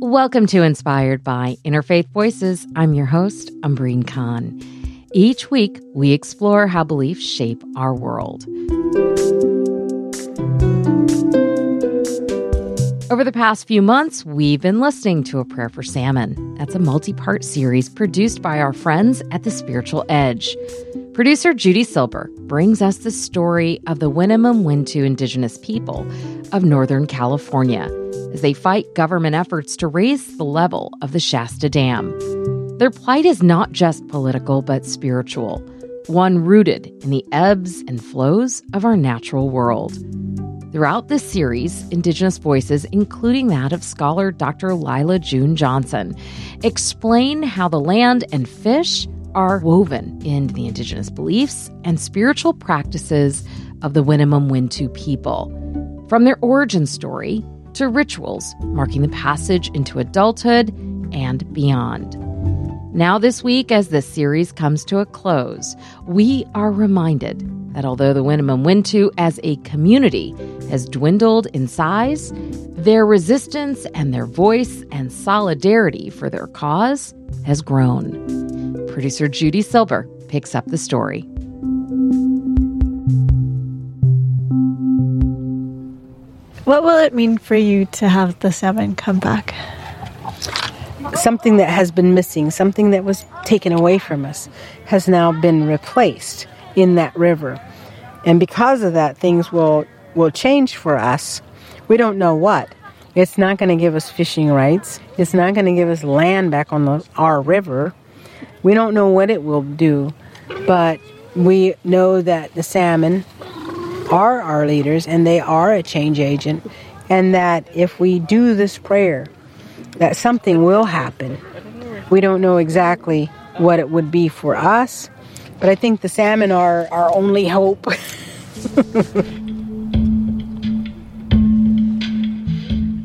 Welcome to Inspired by Interfaith Voices. I'm your host, Umbreen Khan. Each week, we explore how beliefs shape our world. Over the past few months, we've been listening to A Prayer for Salmon. That's a multi part series produced by our friends at The Spiritual Edge. Producer Judy Silber brings us the story of the Winnemem Wintu indigenous people of Northern California as they fight government efforts to raise the level of the Shasta Dam. Their plight is not just political, but spiritual, one rooted in the ebbs and flows of our natural world. Throughout this series, Indigenous voices, including that of scholar Dr. Lyla June Johnston, explain how the land and fish are woven into the Indigenous beliefs and spiritual practices of the Winnemem Wintu people. From their origin story to rituals marking the passage into adulthood and beyond. Now, this week, as this series comes to a close, we are reminded that although the Winnemem Wintu as a community has dwindled in size, their resistance and their voice and solidarity for their cause has grown. Producer Judy Silber picks up the story. What will it mean for you to have the seven come back? Something that has been missing, something that was taken away from us, has now been replaced in that river. And because of that, things will, will change for us. We don't know what. It's not going to give us fishing rights. It's not going to give us land back on the, our river. We don't know what it will do, but we know that the salmon are our leaders and they are a change agent, and that if we do this prayer, that something will happen. We don't know exactly what it would be for us, but I think the salmon are our only hope.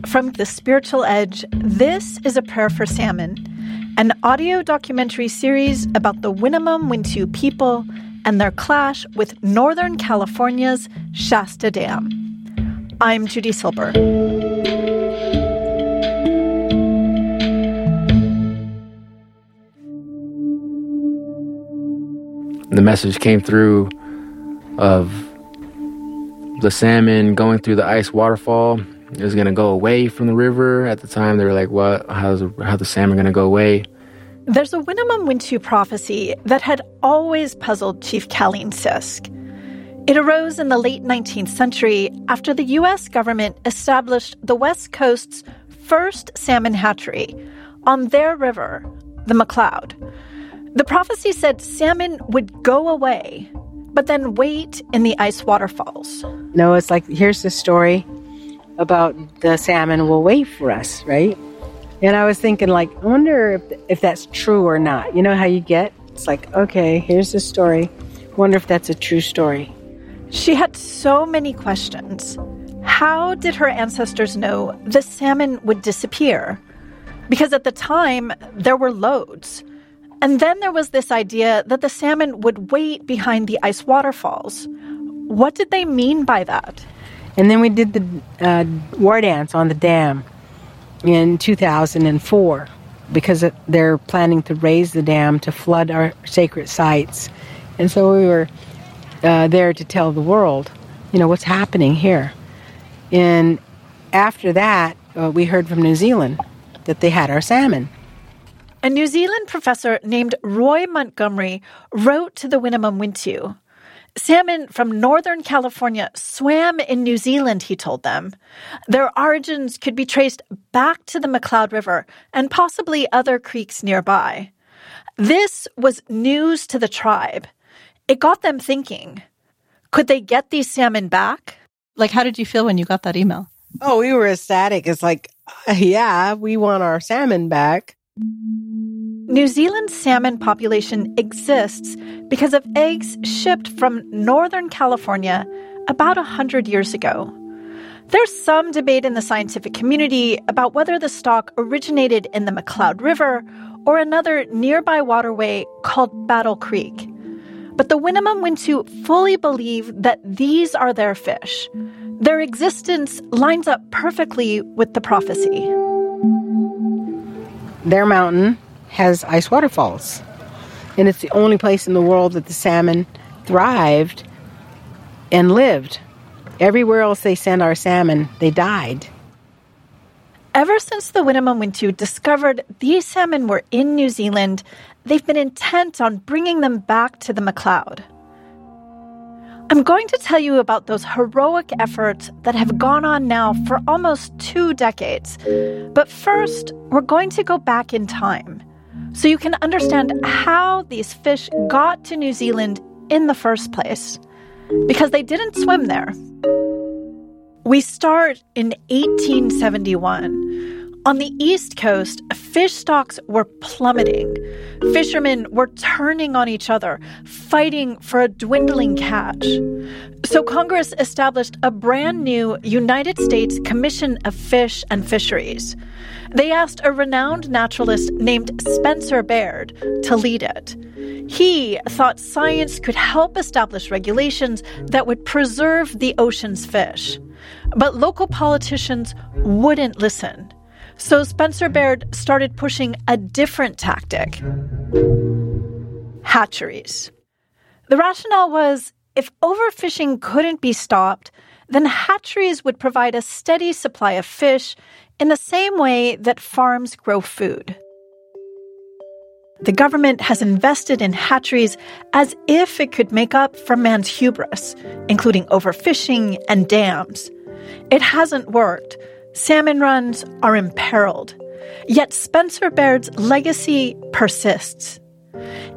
From the spiritual edge, this is a prayer for salmon, an audio documentary series about the Winnemem Wintu people and their clash with Northern California's Shasta Dam. I'm Judy Silber. The message came through of the salmon going through the ice waterfall it was gonna go away from the river. At the time, they were like, "What? How's how the salmon gonna go away?" There's a Winnemem Wintu prophecy that had always puzzled Chief Caleen Sisk. It arose in the late 19th century after the U.S. government established the West Coast's first salmon hatchery on their river, the McCloud. The prophecy said salmon would go away, but then wait in the ice waterfalls. No, it's like here's the story about the salmon will wait for us, right? And I was thinking, like, I wonder if, if that's true or not. You know how you get? It's like, okay, here's the story. Wonder if that's a true story. She had so many questions. How did her ancestors know the salmon would disappear? Because at the time, there were loads. And then there was this idea that the salmon would wait behind the ice waterfalls. What did they mean by that? And then we did the uh, war dance on the dam in 2004 because they're planning to raise the dam to flood our sacred sites. And so we were uh, there to tell the world, you know, what's happening here. And after that, uh, we heard from New Zealand that they had our salmon. A New Zealand professor named Roy Montgomery wrote to the Winnemem Wintu Salmon from Northern California swam in New Zealand, he told them. Their origins could be traced back to the McCloud River and possibly other creeks nearby. This was news to the tribe. It got them thinking could they get these salmon back? Like, how did you feel when you got that email? Oh, we were ecstatic. It's like, yeah, we want our salmon back. New Zealand's salmon population exists because of eggs shipped from Northern California about 100 years ago. There's some debate in the scientific community about whether the stock originated in the McCloud River or another nearby waterway called Battle Creek. But the Winnemem fully believe that these are their fish. Their existence lines up perfectly with the prophecy. Their mountain has ice waterfalls, and it's the only place in the world that the salmon thrived and lived. Everywhere else they sent our salmon, they died. Ever since the Winnemem discovered these salmon were in New Zealand, they've been intent on bringing them back to the McCloud. I'm going to tell you about those heroic efforts that have gone on now for almost two decades. But first, we're going to go back in time so you can understand how these fish got to New Zealand in the first place. Because they didn't swim there. We start in 1871. On the East Coast, fish stocks were plummeting. Fishermen were turning on each other, fighting for a dwindling catch. So Congress established a brand new United States Commission of Fish and Fisheries. They asked a renowned naturalist named Spencer Baird to lead it. He thought science could help establish regulations that would preserve the ocean's fish. But local politicians wouldn't listen. So Spencer Baird started pushing a different tactic hatcheries. The rationale was if overfishing couldn't be stopped, then hatcheries would provide a steady supply of fish in the same way that farms grow food. The government has invested in hatcheries as if it could make up for man's hubris, including overfishing and dams. It hasn't worked, Salmon runs are imperiled. Yet Spencer Baird's legacy persists.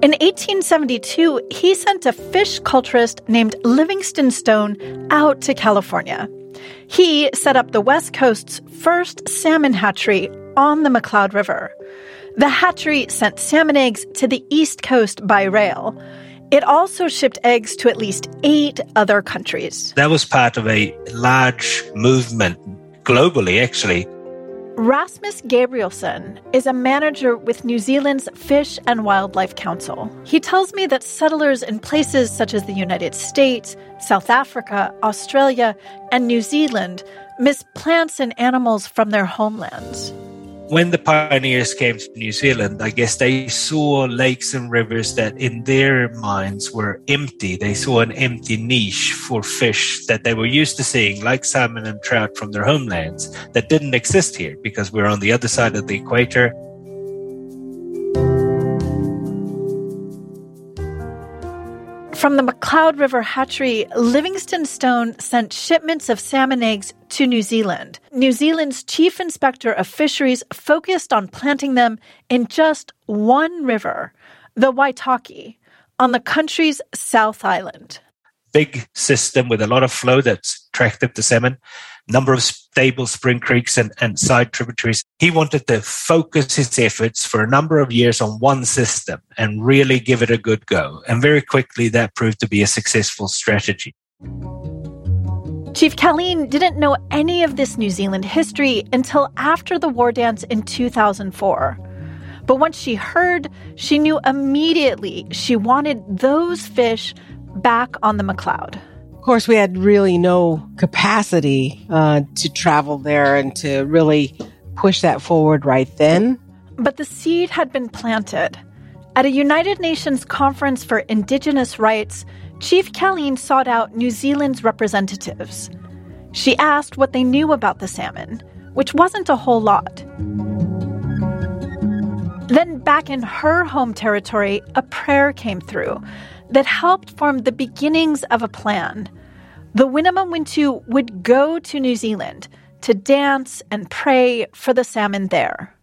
In 1872, he sent a fish culturist named Livingston Stone out to California. He set up the West Coast's first salmon hatchery on the McCloud River. The hatchery sent salmon eggs to the East Coast by rail. It also shipped eggs to at least eight other countries. That was part of a large movement globally, actually. Rasmus Gabrielsen is a manager with New Zealand's Fish and Wildlife Council. He tells me that settlers in places such as the United States, South Africa, Australia, and New Zealand miss plants and animals from their homelands when the pioneers came to New Zealand, I guess they saw lakes and rivers that in their minds were empty. They saw an empty niche for fish that they were used to seeing, like salmon and trout from their homelands, that didn't exist here because we're on the other side of the equator From the McCloud River hatchery, Livingston Stone sent shipments of salmon eggs to New Zealand. New Zealand's chief inspector of fisheries focused on planting them in just one river, the Waitaki, on the country's South Island. Big system with a lot of flow that's attractive to salmon number of stable spring creeks and, and side tributaries. He wanted to focus his efforts for a number of years on one system and really give it a good go. And very quickly, that proved to be a successful strategy. Chief Caleen didn't know any of this New Zealand history until after the war dance in 2004. But once she heard, she knew immediately she wanted those fish back on the McCloud course, we had really no capacity uh, to travel there and to really push that forward right then. But the seed had been planted. At a United Nations conference for Indigenous rights, Chief Caleen sought out New Zealand's representatives. She asked what they knew about the salmon, which wasn't a whole lot. Then, back in her home territory, a prayer came through that helped form the beginnings of a plan. The Winnemem would go to New Zealand to dance and pray for the salmon there.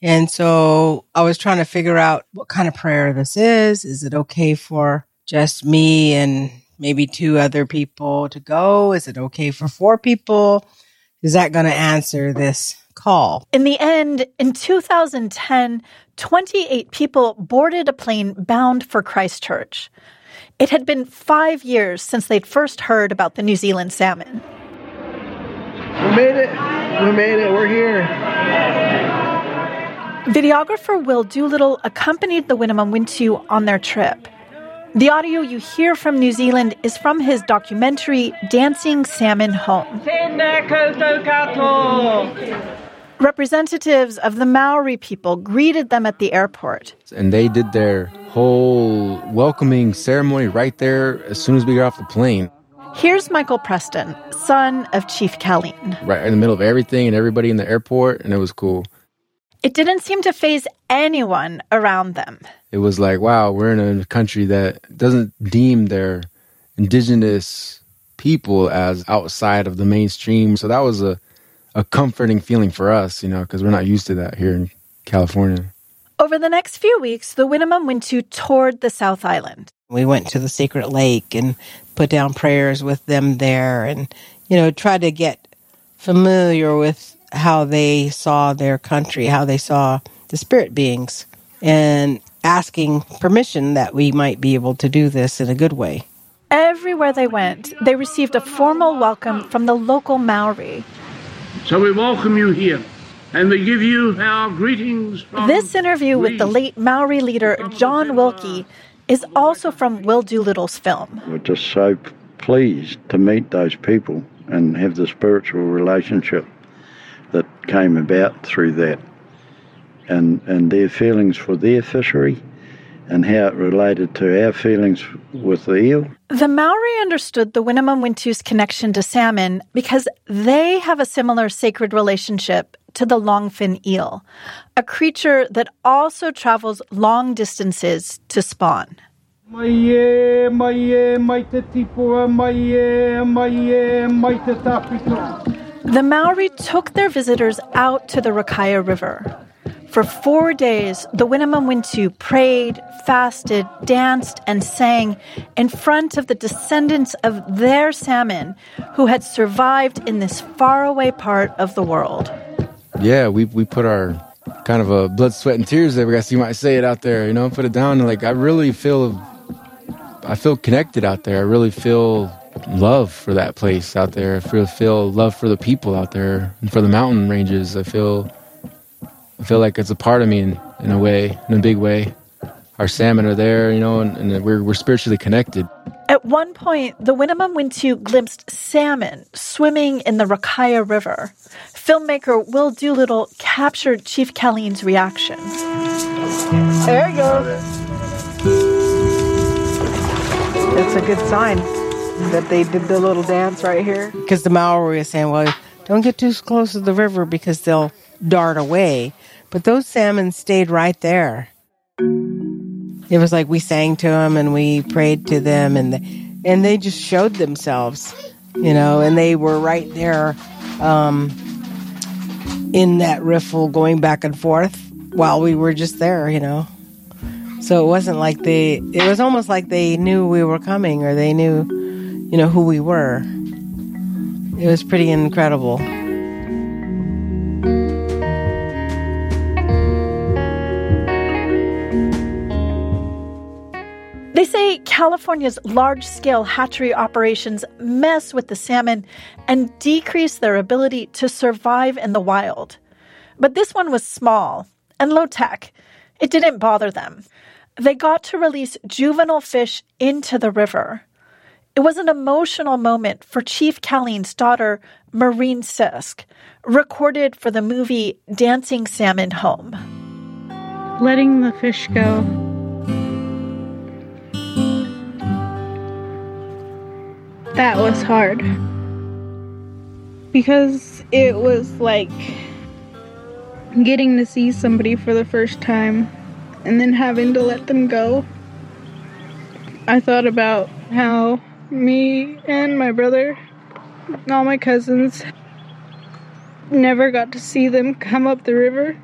And so I was trying to figure out what kind of prayer this is. Is it okay for just me and maybe two other people to go? Is it okay for four people? Is that going to answer this call? In the end, in 2010, 28 people boarded a plane bound for Christchurch. It had been five years since they'd first heard about the New Zealand salmon. We made it! We made it! We're here! Videographer Will Doolittle accompanied the Winnemem Wintu on their trip. The audio you hear from New Zealand is from his documentary, Dancing Salmon Home. Representatives of the Maori people greeted them at the airport. And they did their whole welcoming ceremony right there as soon as we got off the plane. Here's Michael Preston, son of Chief Caleen. Right in the middle of everything and everybody in the airport, and it was cool. It didn't seem to faze anyone around them. It was like, wow, we're in a country that doesn't deem their indigenous people as outside of the mainstream. So that was a, a comforting feeling for us, you know, because we're not used to that here in California. Over the next few weeks, the Winnemem Wintu toured the South Island. We went to the Secret Lake and put down prayers with them there and, you know, tried to get familiar with how they saw their country, how they saw the spirit beings, and asking permission that we might be able to do this in a good way. Everywhere they went, they received a formal welcome from the local Maori. So we welcome you here and we give you our greetings. this interview with the late Maori leader John Wilkie is also from Will Doolittle's film. We're just so pleased to meet those people and have the spiritual relationship that came about through that and, and their feelings for their fishery and how it related to our feelings with the eel. The Maori understood the Winnemem Wintu's connection to salmon because they have a similar sacred relationship to the longfin eel, a creature that also travels long distances to spawn. The Maori took their visitors out to the Rakaia River. For four days, the Winnemem Wintu prayed, fasted, danced, and sang in front of the descendants of their salmon who had survived in this faraway part of the world. Yeah, we, we put our kind of a blood, sweat, and tears there. I guess you might say it out there, you know, put it down. And like, I really feel, I feel connected out there. I really feel love for that place out there. I feel, feel love for the people out there and for the mountain ranges. I feel I feel like it's a part of me in, in a way, in a big way. Our salmon are there, you know, and, and we're, we're spiritually connected. At one point, the Winnemem Wintu glimpsed salmon swimming in the Rakaia River. Filmmaker Will Doolittle captured Chief Caleen's reaction. There you go. It's a good sign that they did the little dance right here. Because the Maori are saying, well, don't get too close to the river because they'll dart away. But those salmon stayed right there. It was like we sang to them and we prayed to them and the, and they just showed themselves, you know, and they were right there um, in that riffle going back and forth while we were just there, you know. So it wasn't like they, it was almost like they knew we were coming or they knew, you know, who we were. It was pretty incredible. They say California's large scale hatchery operations mess with the salmon and decrease their ability to survive in the wild. But this one was small and low tech. It didn't bother them. They got to release juvenile fish into the river. It was an emotional moment for Chief Caleen's daughter, Marine Sisk, recorded for the movie Dancing Salmon Home. Letting the fish go. That was hard. Because it was like getting to see somebody for the first time and then having to let them go. I thought about how me and my brother, all my cousins, never got to see them come up the river.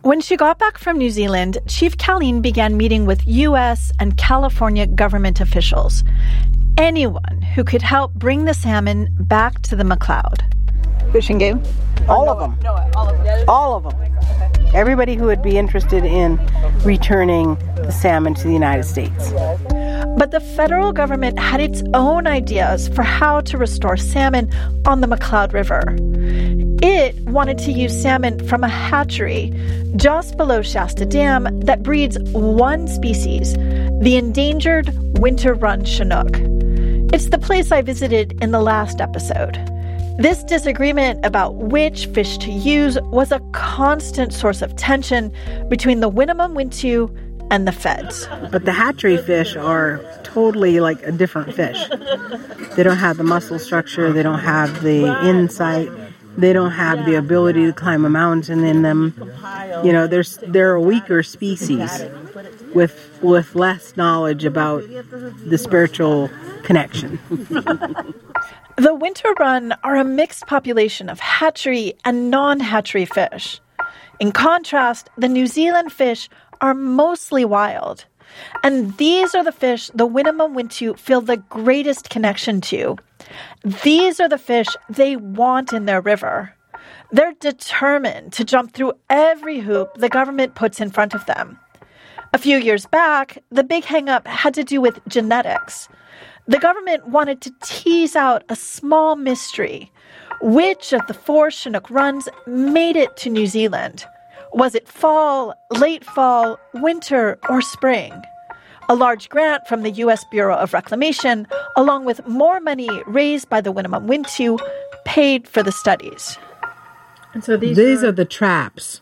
When she got back from New Zealand, Chief Caleen began meeting with U.S. and California government officials. Anyone who could help bring the salmon back to the McCloud. Fish and Game? All of them. all of them. All of them. Everybody who would be interested in returning the salmon to the United States. But the federal government had its own ideas for how to restore salmon on the McCloud River. It wanted to use salmon from a hatchery just below Shasta Dam that breeds one species the endangered Winter Run Chinook. It's the place I visited in the last episode. This disagreement about which fish to use was a constant source of tension between the Winnemem Wintu and the feds. But the hatchery fish are totally like a different fish. They don't have the muscle structure, they don't have the insight, they don't have the ability to climb a mountain in them. You know, there's they're a weaker species with with less knowledge about the spiritual connection. the winter run are a mixed population of hatchery and non-hatchery fish. In contrast, the New Zealand fish are mostly wild. And these are the fish the Winnemem Wintu feel the greatest connection to. These are the fish they want in their river. They're determined to jump through every hoop the government puts in front of them. A few years back, the big hangup had to do with genetics. The government wanted to tease out a small mystery. Which of the four Chinook runs made it to New Zealand? Was it fall, late fall, winter, or spring? A large grant from the U.S. Bureau of Reclamation, along with more money raised by the Winnemem Wintu, paid for the studies. And so these, these are, are the traps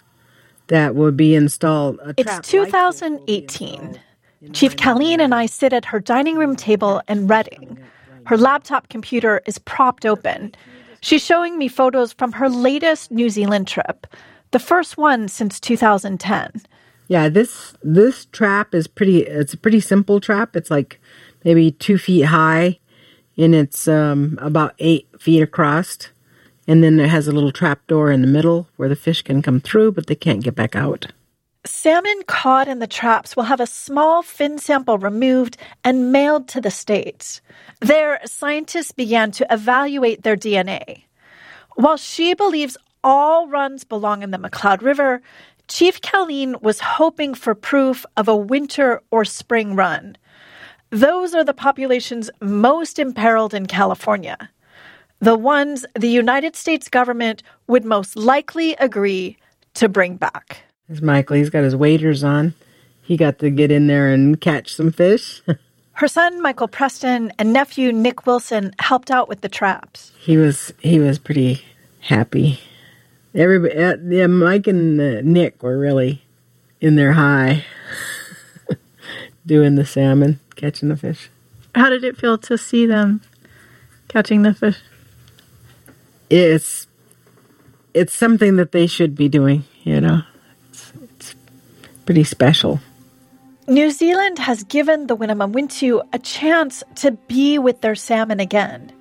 that would be installed. It's 2018. Chief Caleen and I sit at her dining room table in Redding. Her laptop computer is propped open. She's showing me photos from her latest New Zealand trip the first one since 2010. Yeah, this this trap is pretty. It's a pretty simple trap. It's like maybe two feet high, and it's um, about eight feet across. And then it has a little trap door in the middle where the fish can come through, but they can't get back out. Salmon caught in the traps will have a small fin sample removed and mailed to the States. There, scientists began to evaluate their DNA. While she believes all runs belong in the McCloud River, Chief Caleen was hoping for proof of a winter or spring run. Those are the populations most imperiled in California. The ones the United States government would most likely agree to bring back. There's Michael. He's got his waders on. He got to get in there and catch some fish. Her son Michael Preston and nephew Nick Wilson helped out with the traps. He was he was pretty happy. Everybody, uh, yeah, Mike and uh, Nick were really in their high, doing the salmon, catching the fish. How did it feel to see them catching the fish? It's it's something that they should be doing. You know, it's, it's pretty special. New Zealand has given the Winnemem Wintu a chance to be with their salmon again.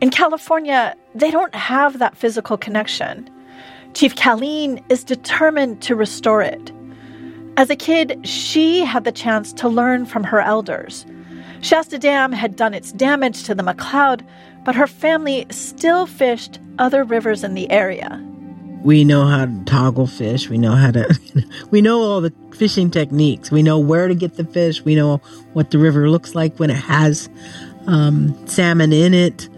In California, they don't have that physical connection. Chief Caleen is determined to restore it. As a kid, she had the chance to learn from her elders. Shasta Dam had done its damage to the McCloud, but her family still fished other rivers in the area. We know how to toggle fish. We know how to, we know all the fishing techniques. We know where to get the fish. We know what the river looks like when it has um, salmon in it,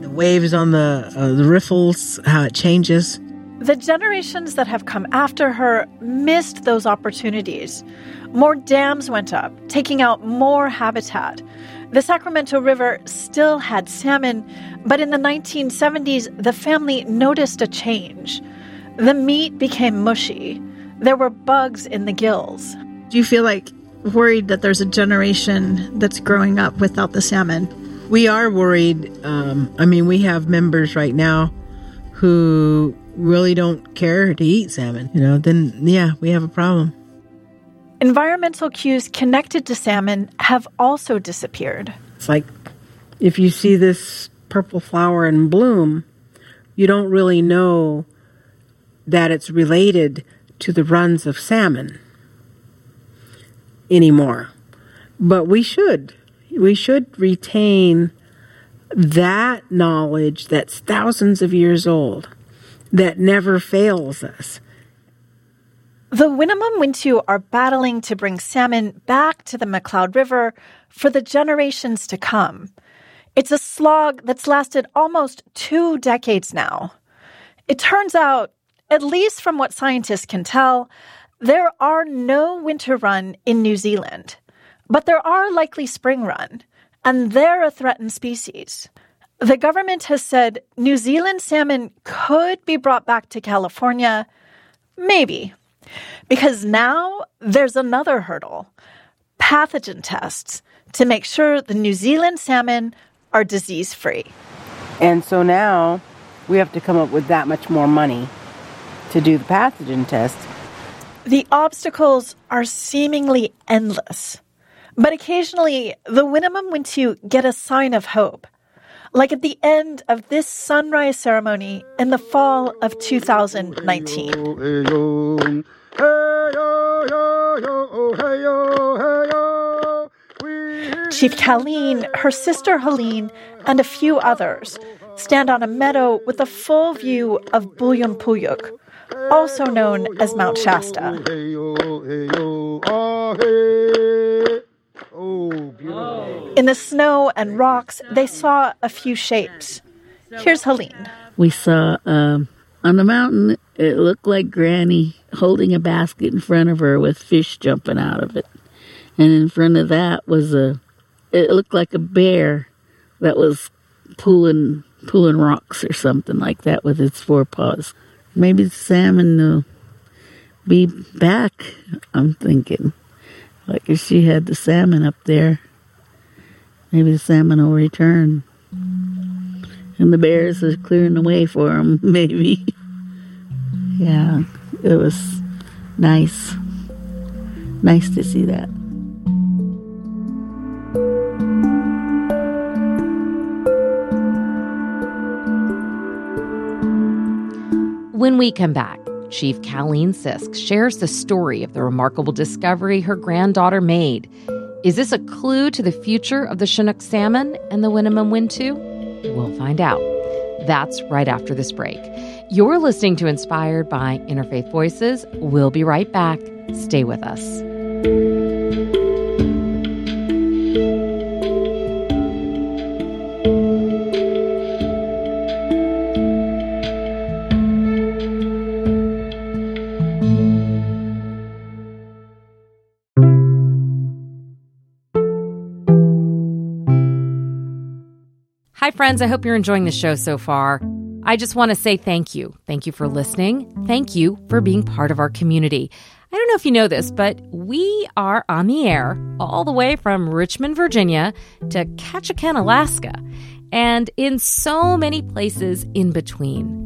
the waves on the, uh, the riffles, how it changes. The generations that have come after her missed those opportunities. More dams went up, taking out more habitat. The Sacramento River still had salmon, but in the 1970s, the family noticed a change. The meat became mushy. There were bugs in the gills. Do you feel like worried that there's a generation that's growing up without the salmon? We are worried. Um, I mean, we have members right now who really don't care to eat salmon, you know, then yeah, we have a problem. Environmental cues connected to salmon have also disappeared. It's like if you see this purple flower in bloom, you don't really know that it's related to the runs of salmon anymore. But we should. We should retain that knowledge that's thousands of years old that never fails us. The Winnemem Wintu are battling to bring salmon back to the McCloud River for the generations to come. It's a slog that's lasted almost two decades now. It turns out, at least from what scientists can tell, there are no winter run in New Zealand. But there are likely spring run, and they're a threatened species. The government has said New Zealand salmon could be brought back to California. Maybe. Because now there's another hurdle pathogen tests to make sure the New Zealand salmon are disease free. And so now we have to come up with that much more money to do the pathogen test. The obstacles are seemingly endless. But occasionally, the Winnemem Wintu get a sign of hope. Like at the end of this sunrise ceremony in the fall of 2019. Chief Caleen, her sister Helene, and a few others stand on a meadow with a full view of Bulyon Puyuk, also known as Mount Shasta. In the snow and rocks, they saw a few shapes. Here's Helene. We saw um, on the mountain, it looked like Granny holding a basket in front of her with fish jumping out of it. And in front of that was a, it looked like a bear that was pulling pulling rocks or something like that with its forepaws. Maybe the salmon will be back, I'm thinking. Like if she had the salmon up there, maybe the salmon will return. And the bears are clearing the way for them, maybe. yeah, it was nice. Nice to see that. When we come back, Chief Caleen Sisk shares the story of the remarkable discovery her granddaughter made. Is this a clue to the future of the Chinook salmon and the Winnemem Wintu? We'll find out. That's right after this break. You're listening to Inspired by Interfaith Voices. We'll be right back. Stay with us. Friends. I hope you're enjoying the show so far. I just want to say thank you. Thank you for listening. Thank you for being part of our community. I don't know if you know this, but we are on the air all the way from Richmond, Virginia to Ketchikan, Alaska, and in so many places in between.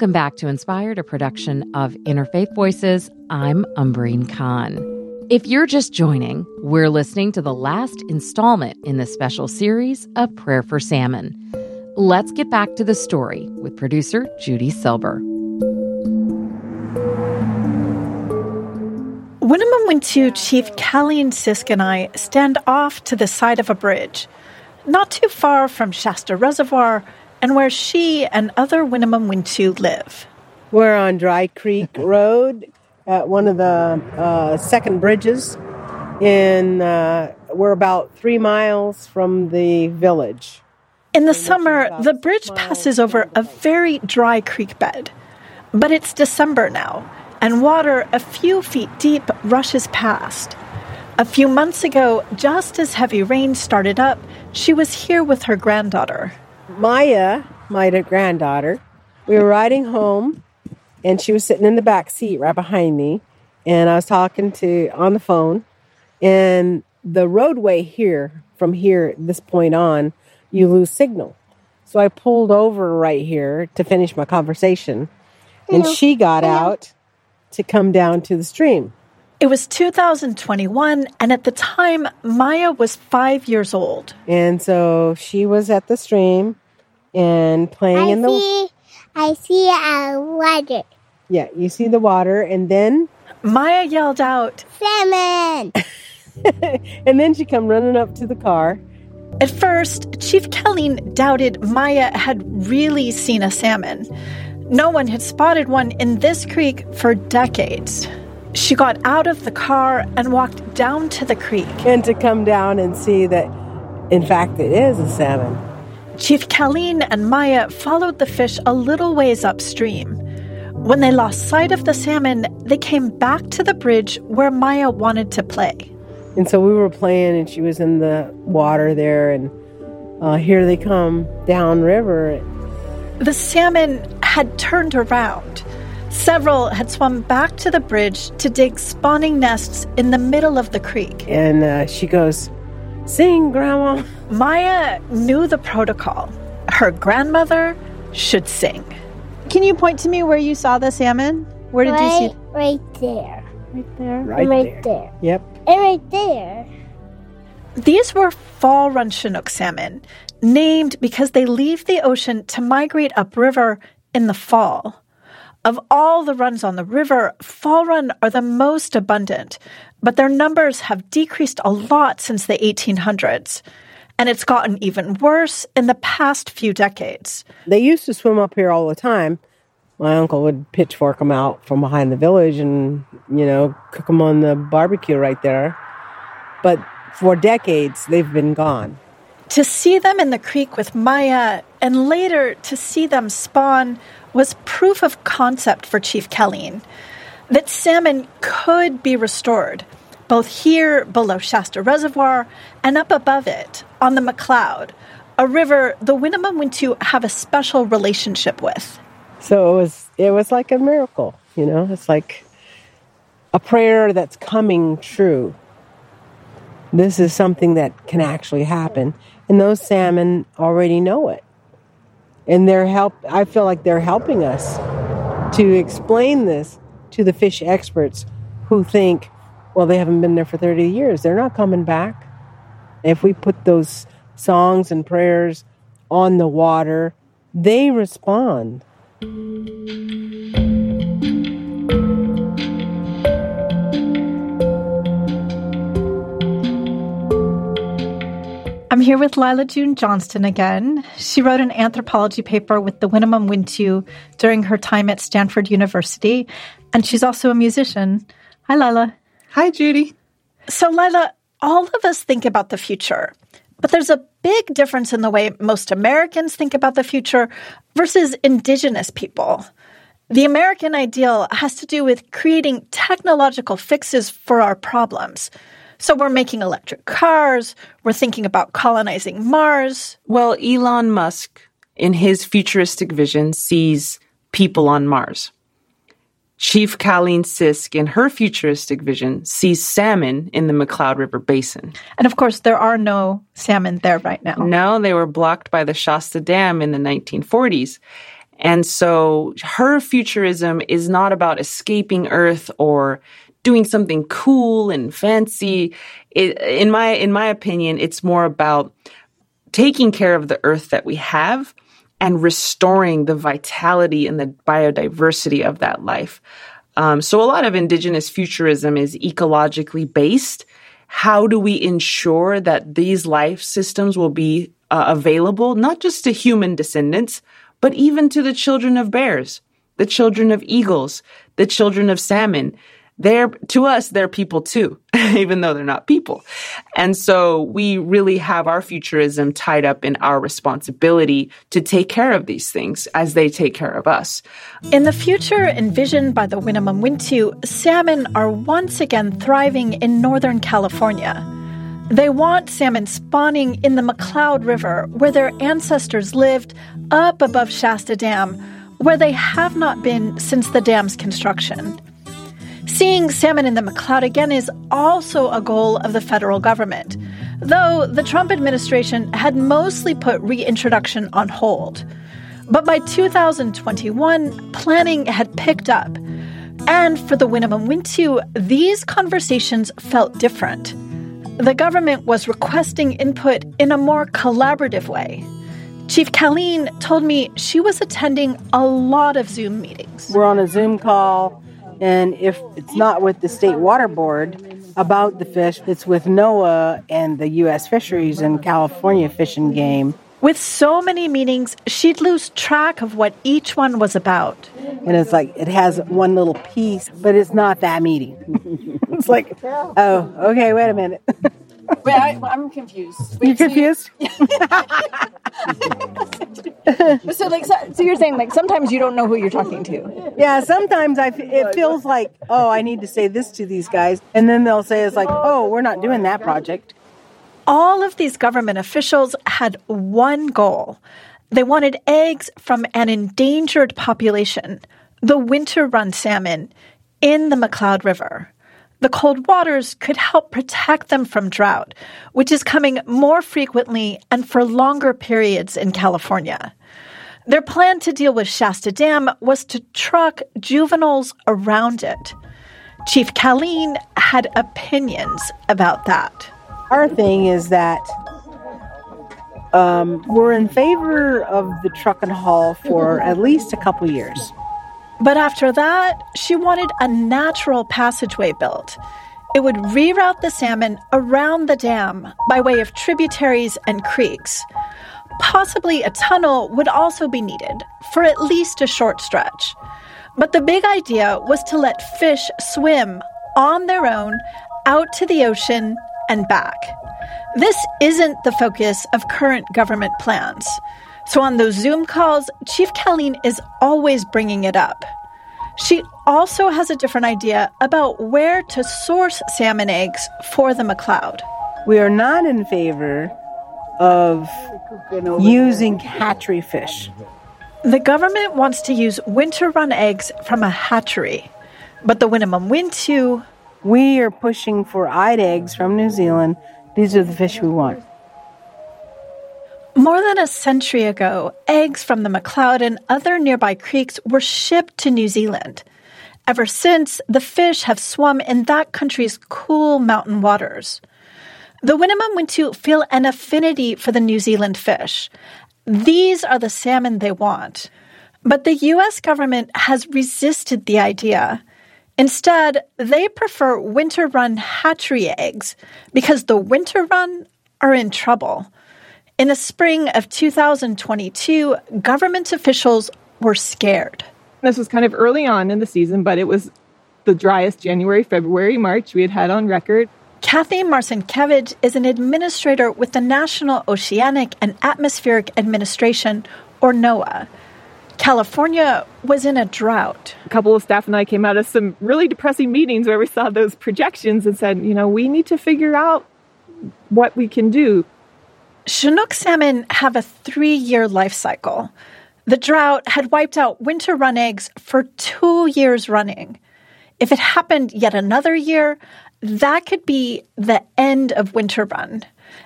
Welcome back to Inspired, a production of Interfaith Voices. I'm Umbreen Khan. If you're just joining, we're listening to the last installment in the special series of Prayer for Salmon. Let's get back to the story with producer Judy Silber. Winnemem Wintu Chief Caleen Sisk and I stand off to the side of a bridge, not too far from Shasta Reservoir and where she and other Winnemem Wintu live. We're on Dry Creek Road at one of the uh, second bridges. In uh, we're about three miles from the village. In the summer, the bridge passes over a very dry creek bed. But it's December now, and water a few feet deep rushes past. A few months ago, just as heavy rain started up, she was here with her granddaughter. Maya, my granddaughter, we were riding home and she was sitting in the back seat right behind me. And I was talking to on the phone. And the roadway here, from here, this point on, you lose signal. So I pulled over right here to finish my conversation. And Hello. she got Hello. out to come down to the stream. It was 2021, and at the time, Maya was five years old. And so she was at the stream and playing I in the see, I see a water. Yeah, you see the water and then Maya yelled out, Salmon! and then she come running up to the car. At first, Chief Caleen doubted Maya had really seen a salmon. No one had spotted one in this creek for decades. She got out of the car and walked down to the creek. And to come down and see that, in fact, it is a salmon. Chief Caleen and Maya followed the fish a little ways upstream. When they lost sight of the salmon, they came back to the bridge where Maya wanted to play. And so we were playing, and she was in the water there, and uh, here they come downriver. The salmon had turned around. Several had swum back to the bridge to dig spawning nests in the middle of the creek. And uh, she goes, Sing, Grandma. Maya knew the protocol. Her grandmother should sing. Can you point to me where you saw the salmon? Where did right, you see? Right there. Right there. Right right there. there. Yep. And right there. These were fall run Chinook salmon, named because they leave the ocean to migrate upriver in the fall. Of all the runs on the river, fall run are the most abundant, but their numbers have decreased a lot since the 1800s. And it's gotten even worse in the past few decades. They used to swim up here all the time. My uncle would pitchfork them out from behind the village and, you know, cook them on the barbecue right there. But for decades, they've been gone. To see them in the creek with Maya and later to see them spawn was proof of concept for Chief Caleen that salmon could be restored, both here below Shasta Reservoir and up above it on the McCloud, a river the Winnemem Wintu have a special relationship with. So it was it was like a miracle, you know. It's like a prayer that's coming true. This is something that can actually happen, and those salmon already know it. And they're help I feel like they're helping us to explain this to the fish experts who think, well, they haven't been there for 30 years. They're not coming back. If we put those songs and prayers on the water, they respond. I'm here with Lyla June Johnston again. She wrote an anthropology paper with the Winnemem Wintu during her time at Stanford University, and she's also a musician. Hi, Lyla. Hi, Judy. So, Lyla, all of us think about the future, but there's a big difference in the way most Americans think about the future versus indigenous people. The American ideal has to do with creating technological fixes for our problems. So we're making electric cars, we're thinking about colonizing Mars. Well, Elon Musk, in his futuristic vision, sees people on Mars. Chief Caleen Sisk, in her futuristic vision, sees salmon in the McCloud River Basin. And of course, there are no salmon there right now. No, they were blocked by the Shasta Dam in the 1940s. And so her futurism is not about escaping Earth or doing something cool and fancy. It, in my in my opinion, it's more about taking care of the Earth that we have and restoring the vitality and the biodiversity of that life. Um, so a lot of indigenous futurism is ecologically based. How do we ensure that these life systems will be uh, available not just to human descendants, but even to the children of bears, the children of eagles, the children of salmon? They're to us they're people too even though they're not people. And so we really have our futurism tied up in our responsibility to take care of these things as they take care of us. In the future envisioned by the Winnemem Wintu salmon are once again thriving in northern california. They want salmon spawning in the McCloud River, where their ancestors lived, up above Shasta Dam, where they have not been since the dam's construction. Seeing salmon in the McCloud again is also a goal of the federal government, though the Trump administration had mostly put reintroduction on hold. But by 2021, planning had picked up. And for the Winnemem Wintu, these conversations felt different the government was requesting input in a more collaborative way. Chief Caleen told me she was attending a lot of Zoom meetings. We're on a Zoom call, and if it's not with the state water board about the fish, it's with NOAA and the U.S. Fisheries and California Fish and Game. With so many meetings, she'd lose track of what each one was about. And it's like it has one little piece, but it's not that meeting. it's like, oh, okay, wait a minute. Wait, I, am confused. Wait, you confused? so, like, so, so, you're saying like sometimes you don't know who you're talking to? Yeah, sometimes I. It feels like, oh, I need to say this to these guys, and then they'll say it's like, oh, we're not doing that project all of these government officials had one goal. They wanted eggs from an endangered population, the winter run salmon, in the McCloud River. The cold waters could help protect them from drought, which is coming more frequently and for longer periods in California. Their plan to deal with Shasta Dam was to truck juveniles around it. Chief Caleen had opinions about that. Our thing is that um, we're in favor of the truck and haul for at least a couple years. But after that, she wanted a natural passageway built. It would reroute the salmon around the dam by way of tributaries and creeks. Possibly a tunnel would also be needed for at least a short stretch. But the big idea was to let fish swim on their own out to the ocean and back. This isn't the focus of current government plans. So on those Zoom calls, Chief Caleen is always bringing it up. She also has a different idea about where to source salmon eggs for the McCloud. We are not in favor of using hatchery fish. The government wants to use winter run eggs from a hatchery, but the Winnemem Wintu we are pushing for eyed eggs from New Zealand. These are the fish we want. More than a century ago, eggs from the McCloud and other nearby creeks were shipped to New Zealand. Ever since, the fish have swum in that country's cool mountain waters. The Winnemem Wintu feel an affinity for the New Zealand fish. These are the salmon they want. But the U.S. government has resisted the idea. Instead, they prefer winter run hatchery eggs because the winter run are in trouble. In the spring of 2022, government officials were scared. This was kind of early on in the season, but it was the driest January, February, March we had had on record. Cathy Marcinkevage is an administrator with the National Oceanic and Atmospheric Administration, or NOAA. California was in a drought. A couple of staff and I came out of some really depressing meetings where we saw those projections and said, you know, we need to figure out what we can do. Chinook salmon have a three year life cycle. The drought had wiped out winter run eggs for two years running. If it happened yet another year, that could be the end of winter run,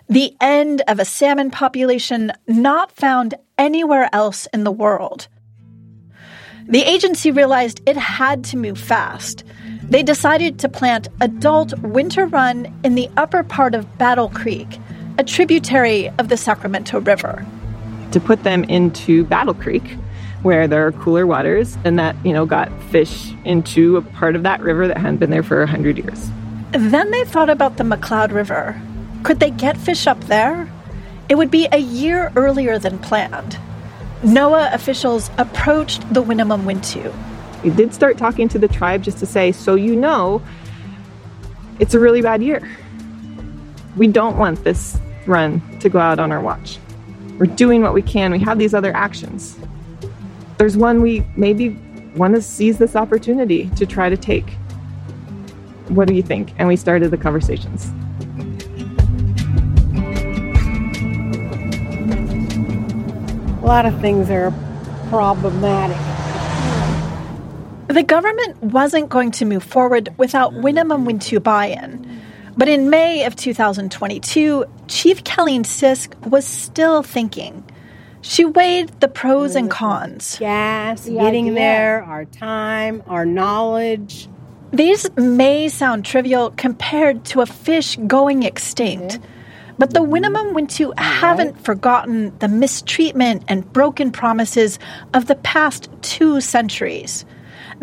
the end of a salmon population not found anywhere else in the world. The agency realized it had to move fast. They decided to plant adult winter run in the upper part of Battle Creek, a tributary of the Sacramento River. To put them into Battle Creek, where there are cooler waters, and that, you know, got fish into a part of that river that hadn't been there for 100 years. Then they thought about the McCloud River. Could they get fish up there? It would be a year earlier than planned. NOAA officials approached the Winnemem Wintu. We did start talking to the tribe just to say, so you know, it's a really bad year. We don't want this run to go out on our watch. We're doing what we can. We have these other actions. There's one we maybe want to seize this opportunity to try to take. What do you think? And we started the conversations. A lot of things are problematic. The government wasn't going to move forward without Winnemem Wintu buy in. But in May of 2022, Chief Caleen Sisk was still thinking. She weighed the pros and mm-hmm. cons. Gas, getting there, our time, our knowledge. These may sound trivial compared to a fish going extinct. But the Winnemem Wintu haven't forgotten the mistreatment and broken promises of the past two centuries.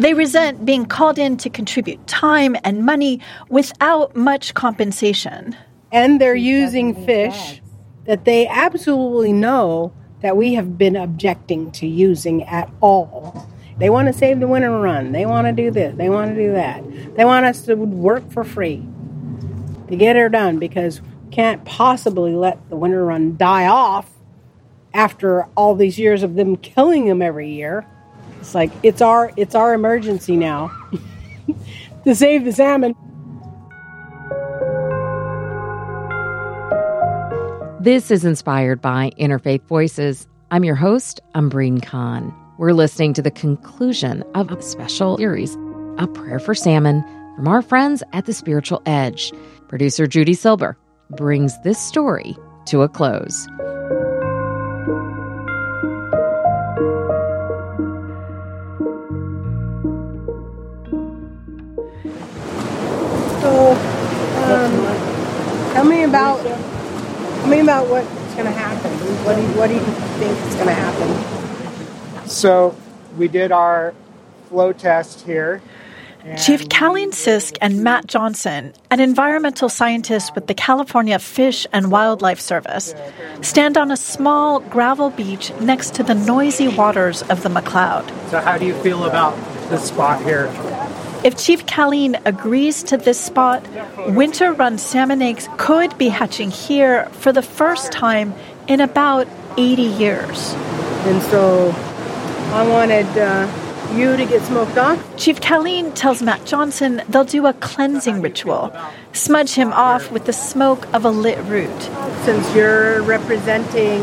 They resent being called in to contribute time and money without much compensation. And they're using fish that they absolutely know that we have been objecting to using at all. They want to save the winter run. They want to do this. They want to do that. They want us to work for free to get her done because we can't possibly let the winter run die off after all these years of them killing them every year. It's like it's our it's our emergency now to save the salmon. This is inspired by Interfaith Voices. I'm your host, Umbreen Khan. We're listening to the conclusion of a special series, A Prayer for Salmon, from our friends at The Spiritual Edge. Producer Judy Silber brings this story to a close. So, um, tell me about tell me about what's going to happen. What do you, what do you think is going to happen? So we did our flow test here. Chief Caleen Sisk and Matt Johnson, an environmental scientist with the California Fish and Wildlife Service, stand on a small gravel beach next to the noisy waters of the McCloud. So how do you feel about this spot here? If Chief Caleen agrees to this spot, winter run salmon eggs could be hatching here for the first time in about 80 years. And so I wanted uh, you to get smoked off. Chief Caleen tells Matt Johnson they'll do a cleansing ritual, smudge him off with the smoke of a lit root. Since you're representing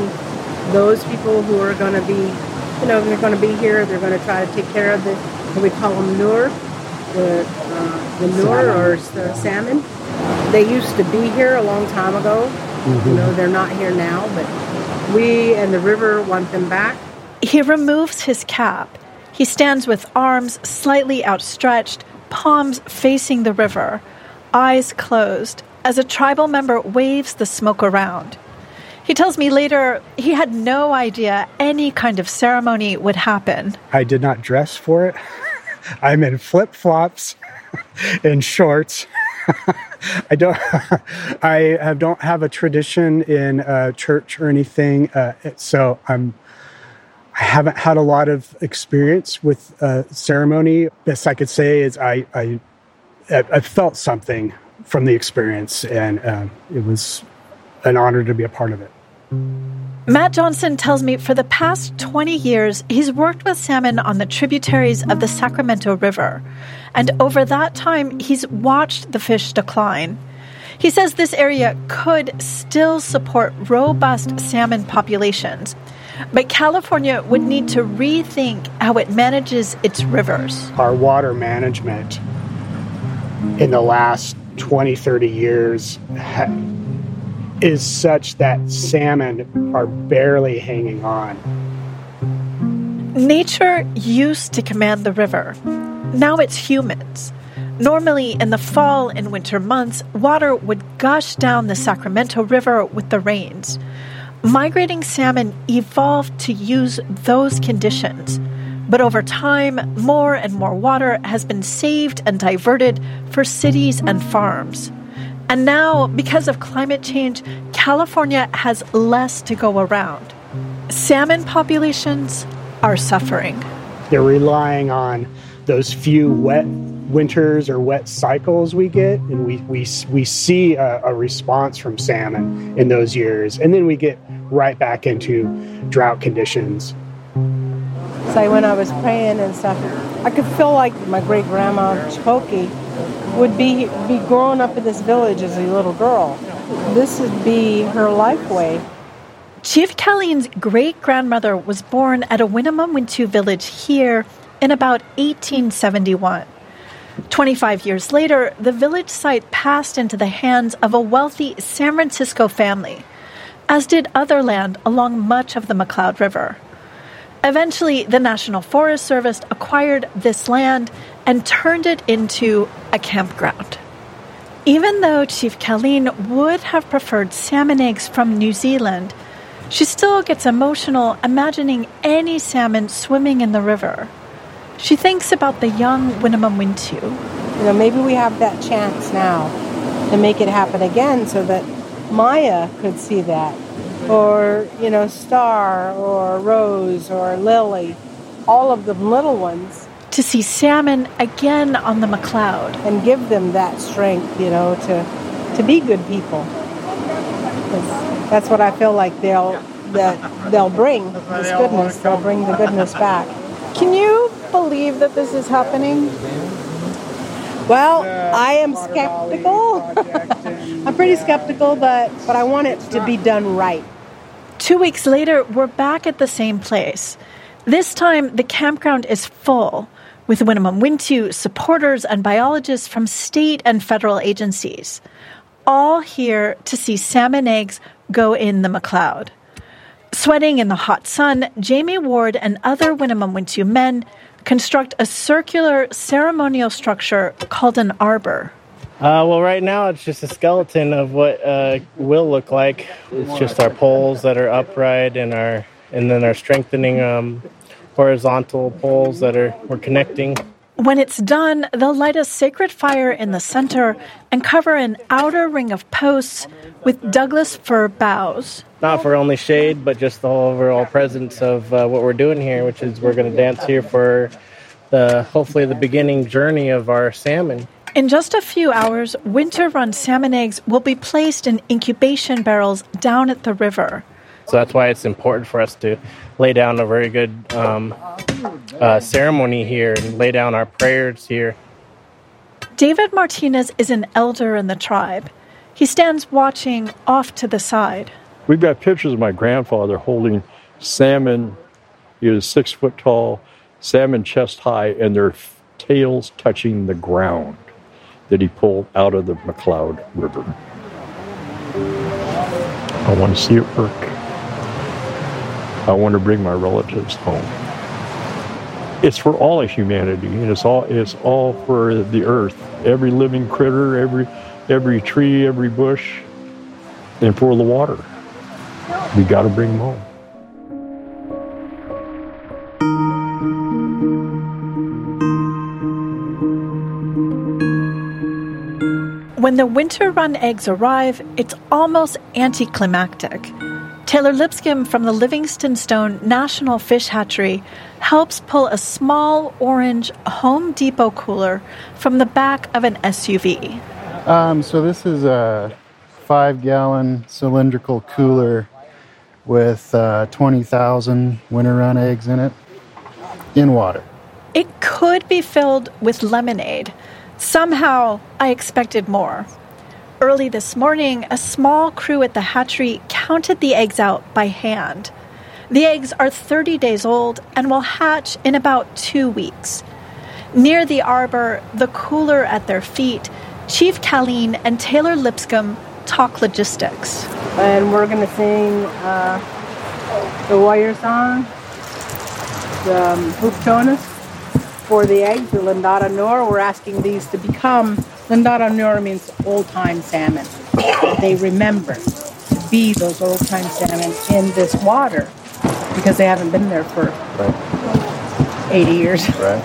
those people who are going to be, you know, they're going to be here, they're going to try to take care of the, what we call them nur, the, uh, the nur or the salmon. They used to be here a long time ago. Mm-hmm. You know, they're not here now, but we and the river want them back. He removes his cap. He stands with arms slightly outstretched, palms facing the river, eyes closed, as a tribal member waves the smoke around. He tells me later he had no idea any kind of ceremony would happen. I did not dress for it. I'm in flip flops and shorts. I don't. I have, don't have a tradition in uh, church or anything, uh, so I'm. I haven't had a lot of experience with uh, ceremony. Best I could say is I I, I felt something from the experience, and uh, it was an honor to be a part of it. Matt Johnson tells me for the past 20 years, he's worked with salmon on the tributaries of the Sacramento River. And over that time, he's watched the fish decline. He says this area could still support robust salmon populations, but California would need to rethink how it manages its rivers. Our water management in the last 20, 30 years is such that salmon are barely hanging on. Nature used to command the river. Now it's humans. Normally, in the fall and winter months, water would gush down the Sacramento River with the rains. Migrating salmon evolved to use those conditions. But over time, more and more water has been saved and diverted for cities and farms. And now, because of climate change, California has less to go around. Salmon populations are suffering. They're relying on those few wet winters or wet cycles we get, and we we we see a, a response from salmon in those years, and then we get right back into drought conditions. So when I was praying and stuff, I could feel like my great grandma Chikoki would be be growing up in this village as a little girl. This would be her life way. Chief Caleen's great grandmother was born at a Winnemem Wintu village here in about 1871. 25 years later, the village site passed into the hands of a wealthy San Francisco family, as did other land along much of the McCloud River. Eventually, the National Forest Service acquired this land and turned it into a campground. Even though Chief Caleen would have preferred salmon eggs from New Zealand, she still gets emotional imagining any salmon swimming in the river. She thinks about the young Winnemem Wintu. You know, maybe we have that chance now to make it happen again so that Maya could see that. Or, you know, Star or Rose or Lily, all of the little ones. To see salmon again on the McCloud. And give them that strength, you know, to, to be good people. That's what I feel like they'll that they'll bring this goodness. They'll bring the goodness back. Can you believe that this is happening? Well, I am skeptical. I'm pretty skeptical, but but I want it to be done right. Two weeks later, we're back at the same place. This time, the campground is full with Winnemem Wintu supporters and biologists from state and federal agencies, all here to see salmon eggs go in the McCloud. Sweating in the hot sun, Jamie Ward and other Winnemem Wintu men construct a circular ceremonial structure called an arbor. Uh, well, right now it's just a skeleton of what uh, will look like. It's just our poles that are upright and our and then our strengthening um, horizontal poles that are we're connecting. When it's done, they'll light a sacred fire in the center and cover an outer ring of posts with Douglas fir boughs. Not for only shade, but just the whole overall presence of uh, what we're doing here, which is we're going to dance here for the hopefully the beginning journey of our salmon. In just a few hours, winter run salmon eggs will be placed in incubation barrels down at the river. So that's why it's important for us to lay down a very good um, uh, ceremony here and lay down our prayers here. David Martinez is an elder in the tribe. He stands watching off to the side. We've got pictures of my grandfather holding salmon. He was six foot tall, salmon chest high, and their tails touching the ground that he pulled out of the McCloud River. I want to see it work. I want to bring my relatives home. It's for all of humanity, and it's all it's all for the earth. Every living critter, every every tree, every bush, and for the water. We got to bring them home. When the winter run eggs arrive, it's almost anticlimactic. Taylor Lipscomb from the Livingston Stone National Fish Hatchery helps pull a small orange Home Depot cooler from the back of an SUV. Um, so this is a five gallon cylindrical cooler with uh, 20,000 winter run eggs in it in water. It could be filled with lemonade. Somehow, I expected more. Early this morning, a small crew at the hatchery counted the eggs out by hand. The eggs are 30 days old and will hatch in about two weeks. Near the arbor, the cooler at their feet, Chief Caleen and Taylor Lipscomb talk logistics. And we're going to sing uh, the warrior song, the um, Hoop for the eggs, the Lindata Nor. We're asking these to become, Lindata Nor means old time salmon. they remember to be those old time salmon in this water because they haven't been there for right. 80 years. Right.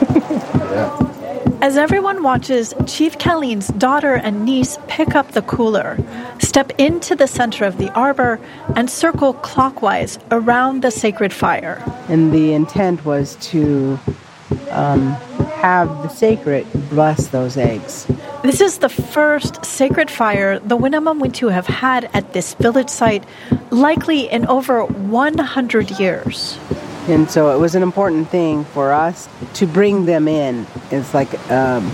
Yeah. As everyone watches, Chief Caleen's daughter and niece pick up the cooler, step into the center of the arbor, and circle clockwise around the sacred fire. And the intent was to um, have the sacred bless those eggs. This is the first sacred fire the Winnemem Wintu have had at this village site, likely in over 100 years. And so it was an important thing for us to bring them in. It's like um,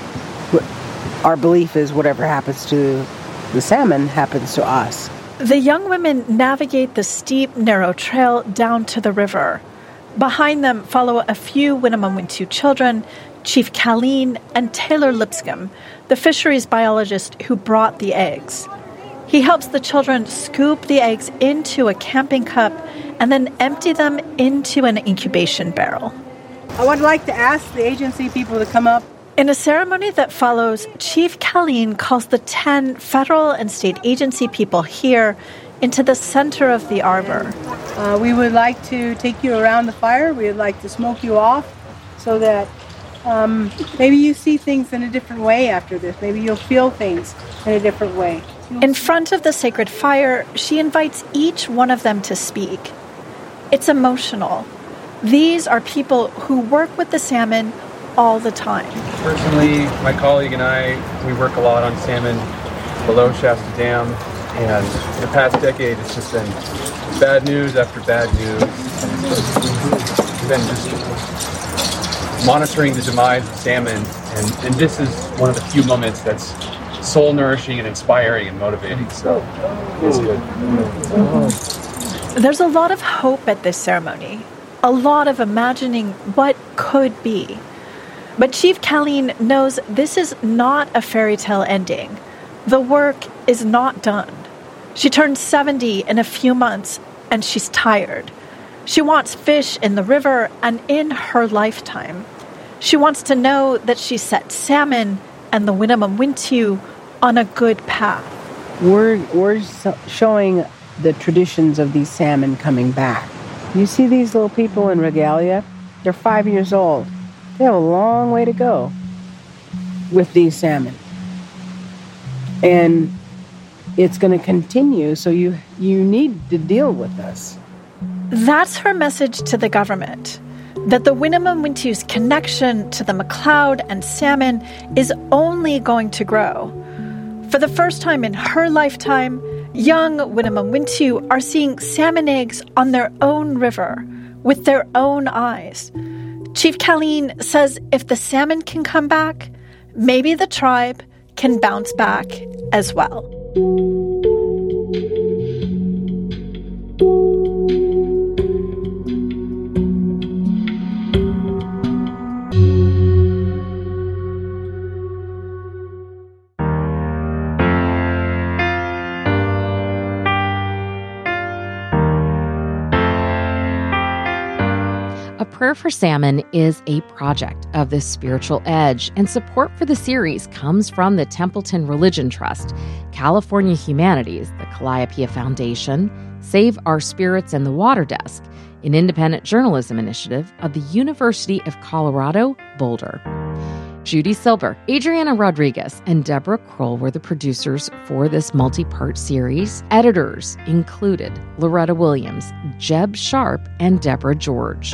our belief is whatever happens to the salmon happens to us. The young women navigate the steep, narrow trail down to the river. Behind them follow a few Winnemem Wintu children, Chief Caleen and Taylor Lipscomb, the fisheries biologist who brought the eggs. He helps the children scoop the eggs into a camping cup and then empty them into an incubation barrel. I would like to ask the agency people to come up. In a ceremony that follows, Chief Caleen calls the 10 federal and state agency people here into the center of the arbor. Uh, we would like to take you around the fire. We would like to smoke you off so that um, maybe you see things in a different way after this. Maybe you'll feel things in a different way. In front of the sacred fire, she invites each one of them to speak. It's emotional. These are people who work with the salmon all the time. Personally, my colleague and I, we work a lot on salmon below Shasta Dam, and the past decade, it's just been bad news after bad news. We've been just monitoring the demise of salmon, and, and this is one of the few moments that's soul nourishing and inspiring and motivating. So it's good. There's a lot of hope at this ceremony, a lot of imagining what could be. But Chief Caleen knows this is not a fairy tale ending. The work is not done. She turns 70 in a few months and she's tired. She wants fish in the river and in her lifetime. She wants to know that she set salmon and the Winnemem Wintu on a good path. We're, we're so- showing the traditions of these salmon coming back. You see these little people in regalia? They're five years old. They have a long way to go with these salmon. And it's going to continue, so you, you need to deal with this. That's her message to the government that the Winnemem Wintu's connection to the McCloud and salmon is only going to grow. For the first time in her lifetime, young Winnemem Wintu are seeing salmon eggs on their own river with their own eyes. Chief Caleen says if the salmon can come back, maybe the tribe can bounce back as well. A Prayer for Salmon is a project of the Spiritual Edge, and support for the series comes from the Templeton Religion Trust, California Humanities, the Calliope Foundation, Save Our Spirits and the Water Desk, an independent journalism initiative of the University of Colorado, Boulder. Judy Silber, Adriana Rodriguez, and Deborah Kroll were the producers for this multi part series. Editors included Loretta Williams, Jeb Sharp, and Deborah George.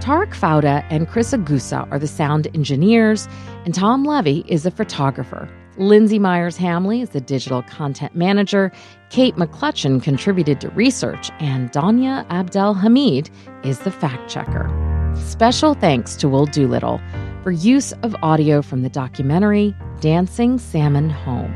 Tarek Fauda and Chris Agusa are the sound engineers, and Tom Levy is a photographer. Lindsay Myers Hamley is the digital content manager. Kate McClutchin contributed to research, and Danya Abdel Hamid is the fact checker. Special thanks to Will Doolittle for use of audio from the documentary Dancing Salmon Home.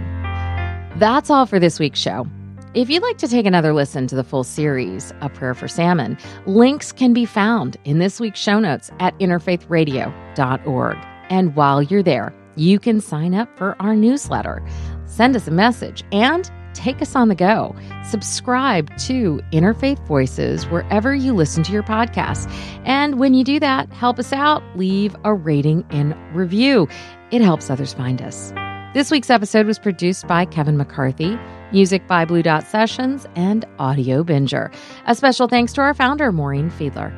That's all for this week's show. If you'd like to take another listen to the full series, A Prayer for Salmon, links can be found in this week's show notes at interfaithradio.org. And while you're there, you can sign up for our newsletter, send us a message, and take us on the go. Subscribe to Interfaith Voices wherever you listen to your podcast. And when you do that, help us out, leave a rating and review. It helps others find us. This week's episode was produced by Kevin McCarthy, music by Blue Dot Sessions, and Audio Binger. A special thanks to our founder, Maureen Fiedler.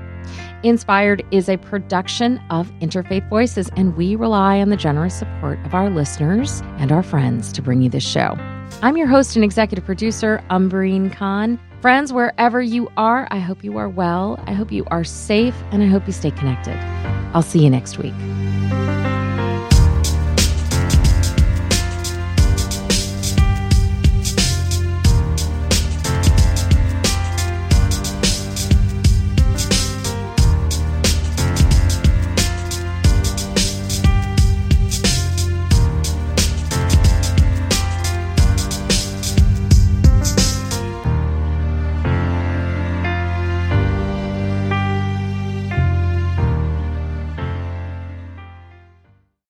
Inspired is a production of Interfaith Voices, and we rely on the generous support of our listeners and our friends to bring you this show. I'm your host and executive producer, Umbreen Khan. Friends, wherever you are, I hope you are well. I hope you are safe, and I hope you stay connected. I'll see you next week.